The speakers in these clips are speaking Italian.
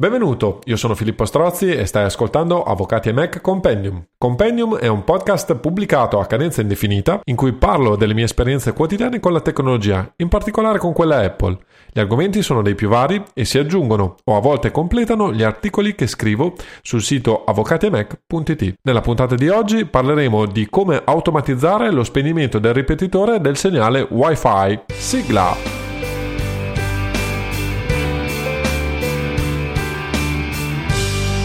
Benvenuto, io sono Filippo Strozzi e stai ascoltando Avvocati e Mac Compendium. Compendium è un podcast pubblicato a cadenza indefinita in cui parlo delle mie esperienze quotidiane con la tecnologia, in particolare con quella Apple. Gli argomenti sono dei più vari e si aggiungono o a volte completano gli articoli che scrivo sul sito avvocatiemac.it. Nella puntata di oggi parleremo di come automatizzare lo spegnimento del ripetitore del segnale Wi-Fi. Sigla!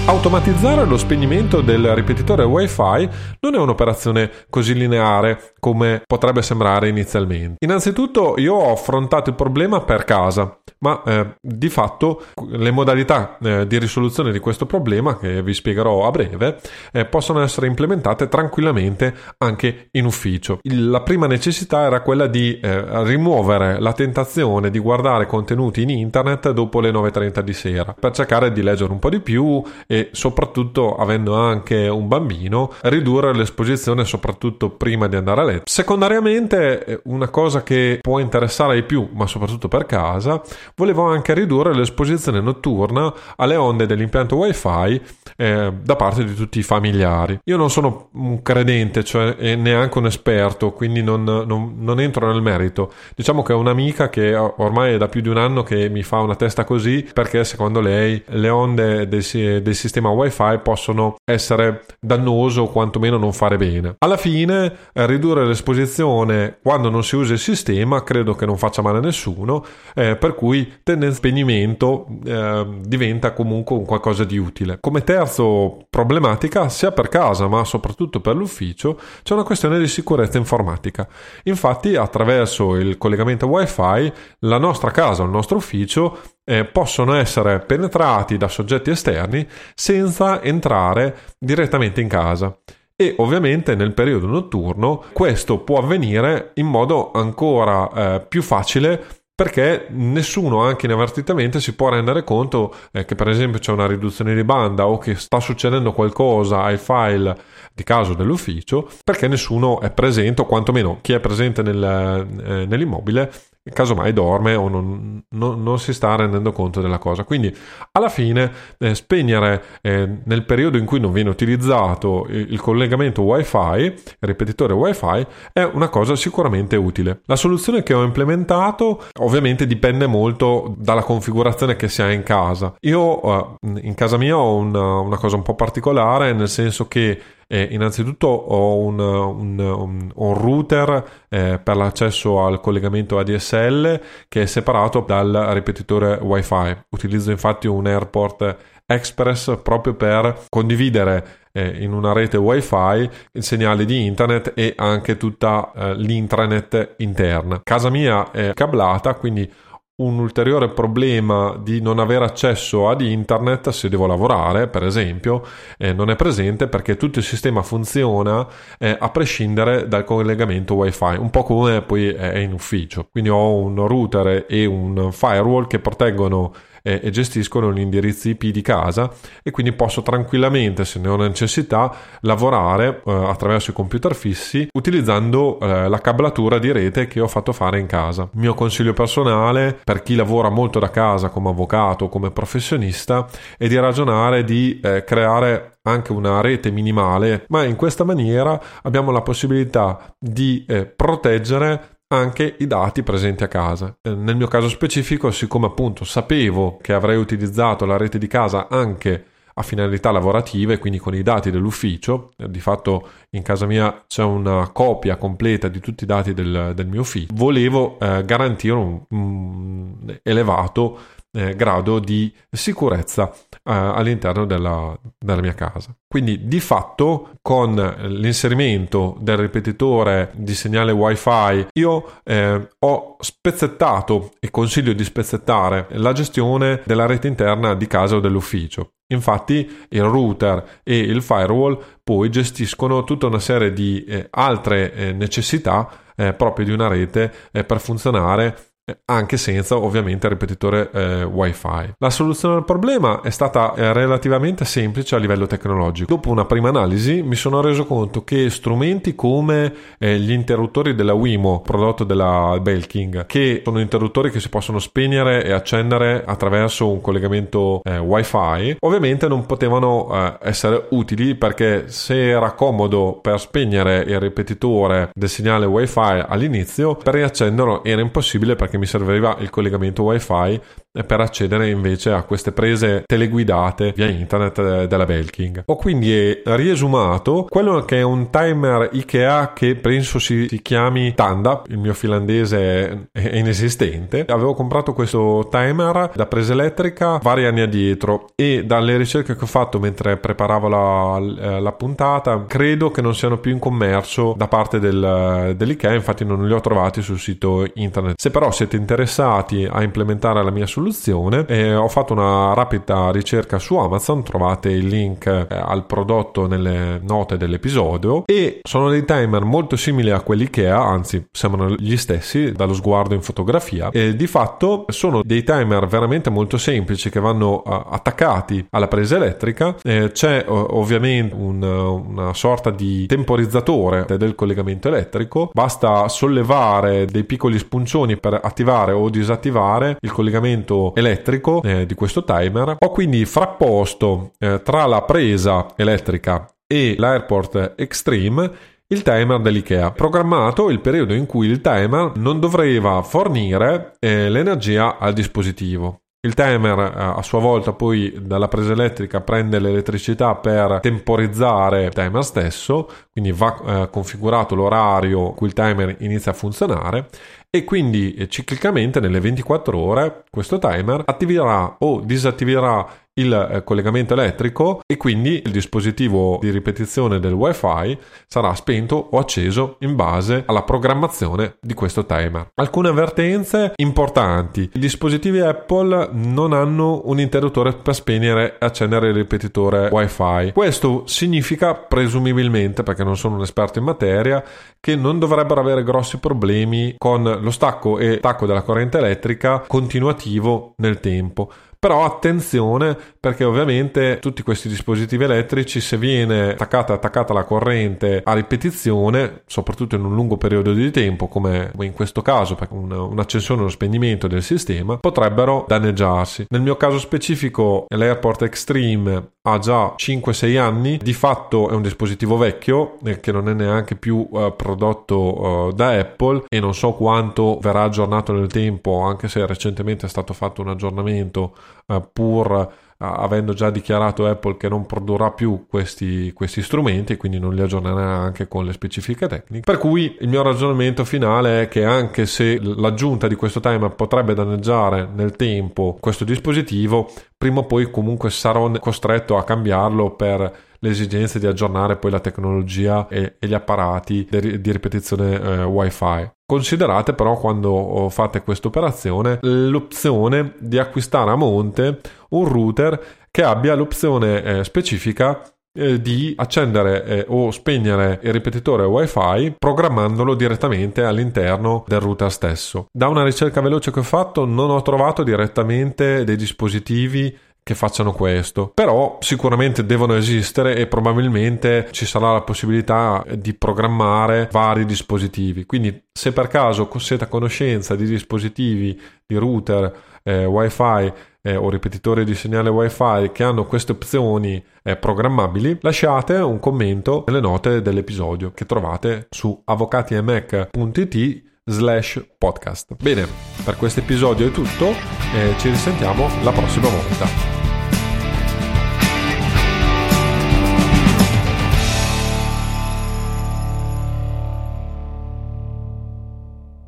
Automatizzare lo spegnimento del ripetitore Wi-Fi non è un'operazione così lineare come potrebbe sembrare inizialmente. Innanzitutto io ho affrontato il problema per casa, ma eh, di fatto le modalità eh, di risoluzione di questo problema, che vi spiegherò a breve, eh, possono essere implementate tranquillamente anche in ufficio. Il, la prima necessità era quella di eh, rimuovere la tentazione di guardare contenuti in internet dopo le 9.30 di sera, per cercare di leggere un po' di più e soprattutto avendo anche un bambino ridurre l'esposizione soprattutto prima di andare a letto. Secondariamente eh, una cosa che può interessare di più ma soprattutto per casa volevo anche ridurre l'esposizione notturna alle onde dell'impianto wifi eh, da parte di tutti i familiari. Io non sono un credente cioè neanche un esperto quindi non, non, non entro nel merito. Diciamo che è un'amica che ormai è da più di un anno che mi fa una testa così perché secondo lei le onde del, del sistema wifi possono essere dannoso o quantomeno non fare bene. Alla fine eh, ridurre l'esposizione quando non si usa il sistema credo che non faccia male a nessuno, eh, per cui tendenza spegnimento eh, diventa comunque un qualcosa di utile. Come terzo problematica, sia per casa ma soprattutto per l'ufficio, c'è una questione di sicurezza informatica. Infatti attraverso il collegamento wifi la nostra casa il nostro ufficio eh, possono essere penetrati da soggetti esterni senza entrare direttamente in casa. E ovviamente nel periodo notturno questo può avvenire in modo ancora eh, più facile perché nessuno anche inavvertitamente si può rendere conto eh, che per esempio c'è una riduzione di banda o che sta succedendo qualcosa ai file di caso dell'ufficio perché nessuno è presente o quantomeno chi è presente nel, eh, nell'immobile casomai dorme o non, non, non, si sta rendendo conto della cosa. Quindi alla fine eh, spegnere eh, nel periodo in cui non viene utilizzato il, il collegamento wifi, il ripetitore wifi, è una cosa sicuramente utile. La soluzione che ho implementato ovviamente dipende molto dalla configurazione che si ha in casa. Io eh, in casa mia ho una, una cosa un po' particolare nel senso che eh, innanzitutto ho un, un, un, un router eh, per l'accesso al collegamento ADSL che è separato dal ripetitore WiFi. Utilizzo infatti un Airport Express proprio per condividere eh, in una rete wifi il segnale di internet e anche tutta eh, l'intranet interna. Casa mia è cablata, quindi un ulteriore problema di non avere accesso ad internet se devo lavorare, per esempio, eh, non è presente perché tutto il sistema funziona eh, a prescindere dal collegamento wifi, un po' come poi è in ufficio. Quindi ho un router e un firewall che proteggono eh, e gestiscono gli indirizzi IP di casa e quindi posso tranquillamente, se ne ho necessità, lavorare eh, attraverso i computer fissi utilizzando eh, la cablatura di rete che ho fatto fare in casa. Mio consiglio personale per chi lavora molto da casa come avvocato o come professionista è di ragionare di eh, creare anche una rete minimale, ma in questa maniera abbiamo la possibilità di eh, proteggere anche i dati presenti a casa. Eh, nel mio caso specifico, siccome appunto sapevo che avrei utilizzato la rete di casa anche a finalità lavorative, quindi con i dati dell'ufficio, eh, di fatto in casa mia c'è una copia completa di tutti i dati del, del mio ufficio, volevo eh, garantire un, un elevato eh, grado di sicurezza eh, all'interno della, della, mia casa. Quindi di fatto con l'inserimento del ripetitore di segnale wifi io eh, ho spezzettato e consiglio di spezzettare la gestione della rete interna di casa o dell'ufficio. Infatti il router e il firewall poi gestiscono tutta una serie di eh, altre eh, necessità eh, proprio di una rete eh, per funzionare anche senza ovviamente ripetitore eh, wifi. La soluzione al problema è stata eh, relativamente semplice a livello tecnologico. Dopo una prima analisi mi sono reso conto che strumenti come eh, gli interruttori della Wimo, prodotto della Belking, che sono interruttori che si possono spegnere e accendere attraverso un collegamento eh, wifi, ovviamente non potevano eh, essere utili perché se era comodo per spegnere il ripetitore del segnale wifi all'inizio, per riaccenderlo era impossibile perché mi serviva il collegamento wifi per accedere invece a queste prese teleguidate via internet eh, della Belking. Ho quindi riesumato quello che è un timer IKEA che penso si, si chiami Tanda, il mio finlandese è inesistente. Avevo comprato questo timer da presa elettrica vari anni addietro e dalle ricerche che ho fatto mentre preparavo la, la puntata credo che non siano più in commercio da parte del, dell'IKEA, infatti non li ho trovati sul sito internet. Se però siete interessati a implementare la mia soluzione soluzione e ho fatto una rapida ricerca su Amazon, trovate il link eh, al prodotto nelle note dell'episodio e sono dei timer molto simili a quelli che ha, anzi sembrano gli stessi dallo sguardo in fotografia. E di fatto sono dei timer veramente molto semplici che vanno uh, attaccati alla presa elettrica, eh, c'è ovviamente un, una sorta di temporizzatore del collegamento elettrico, basta sollevare dei piccoli spuncioni per attivare o disattivare il collegamento collegamento elettrico eh, di questo timer. Ho quindi frapposto eh, tra la presa elettrica e l'Airport Extreme il timer dell'IKEA, programmato il periodo in cui il timer non doveva fornire eh, l'energia al dispositivo. Il timer eh, a sua volta poi dalla presa elettrica prende l'elettricità per temporizzare il timer stesso, quindi va eh, configurato l'orario in cui il timer inizia a funzionare e quindi eh, ciclicamente nelle 24 ore questo timer attiverà o disattiverà il eh, collegamento elettrico e quindi il dispositivo di ripetizione del wifi sarà spento o acceso in base alla programmazione di questo timer. Alcune avvertenze importanti. I dispositivi Apple non hanno un interruttore per spegnere e accendere il ripetitore wifi. Questo significa presumibilmente, perché non sono un esperto in materia, che non dovrebbero avere grossi problemi con lo stacco e tacco della corrente elettrica continuativo nel tempo. Però attenzione perché ovviamente tutti questi dispositivi elettrici se viene attaccata, attaccata la corrente a ripetizione, soprattutto in un lungo periodo di tempo come in questo caso per un'accensione o uno spegnimento del sistema, potrebbero danneggiarsi. Nel mio caso specifico l'AirPort Extreme ha già 5-6 anni, di fatto è un dispositivo vecchio eh, che non è neanche più uh, prodotto uh, da Apple e non so quanto verrà aggiornato nel tempo, anche se recentemente è stato fatto un aggiornamento uh, pur avendo già dichiarato Apple che non produrrà più questi, questi strumenti, quindi non li aggiornerà anche con le specifiche tecniche. Per cui il mio ragionamento finale è che anche se l'aggiunta di questo timer potrebbe danneggiare nel tempo questo dispositivo, prima o poi comunque sarò costretto a cambiarlo per le esigenze di aggiornare poi la tecnologia e, e gli apparati di, di ripetizione eh, wifi. Considerate però quando fate questa operazione l'opzione di acquistare a monte un router che abbia l'opzione eh, specifica eh, di accendere eh, o spegnere il ripetitore wifi programmandolo direttamente all'interno del router stesso. Da una ricerca veloce che ho fatto non ho trovato direttamente dei dispositivi che facciano questo. Però sicuramente devono esistere e probabilmente ci sarà la possibilità di programmare vari dispositivi. Quindi se per caso siete a conoscenza di dispositivi di router eh, wifi eh, o ripetitori di segnale wifi che hanno queste opzioni eh, programmabili, lasciate un commento nelle note dell'episodio che trovate su avvocatiemac.it slash podcast. Bene, per questo episodio è tutto e ci risentiamo la prossima volta.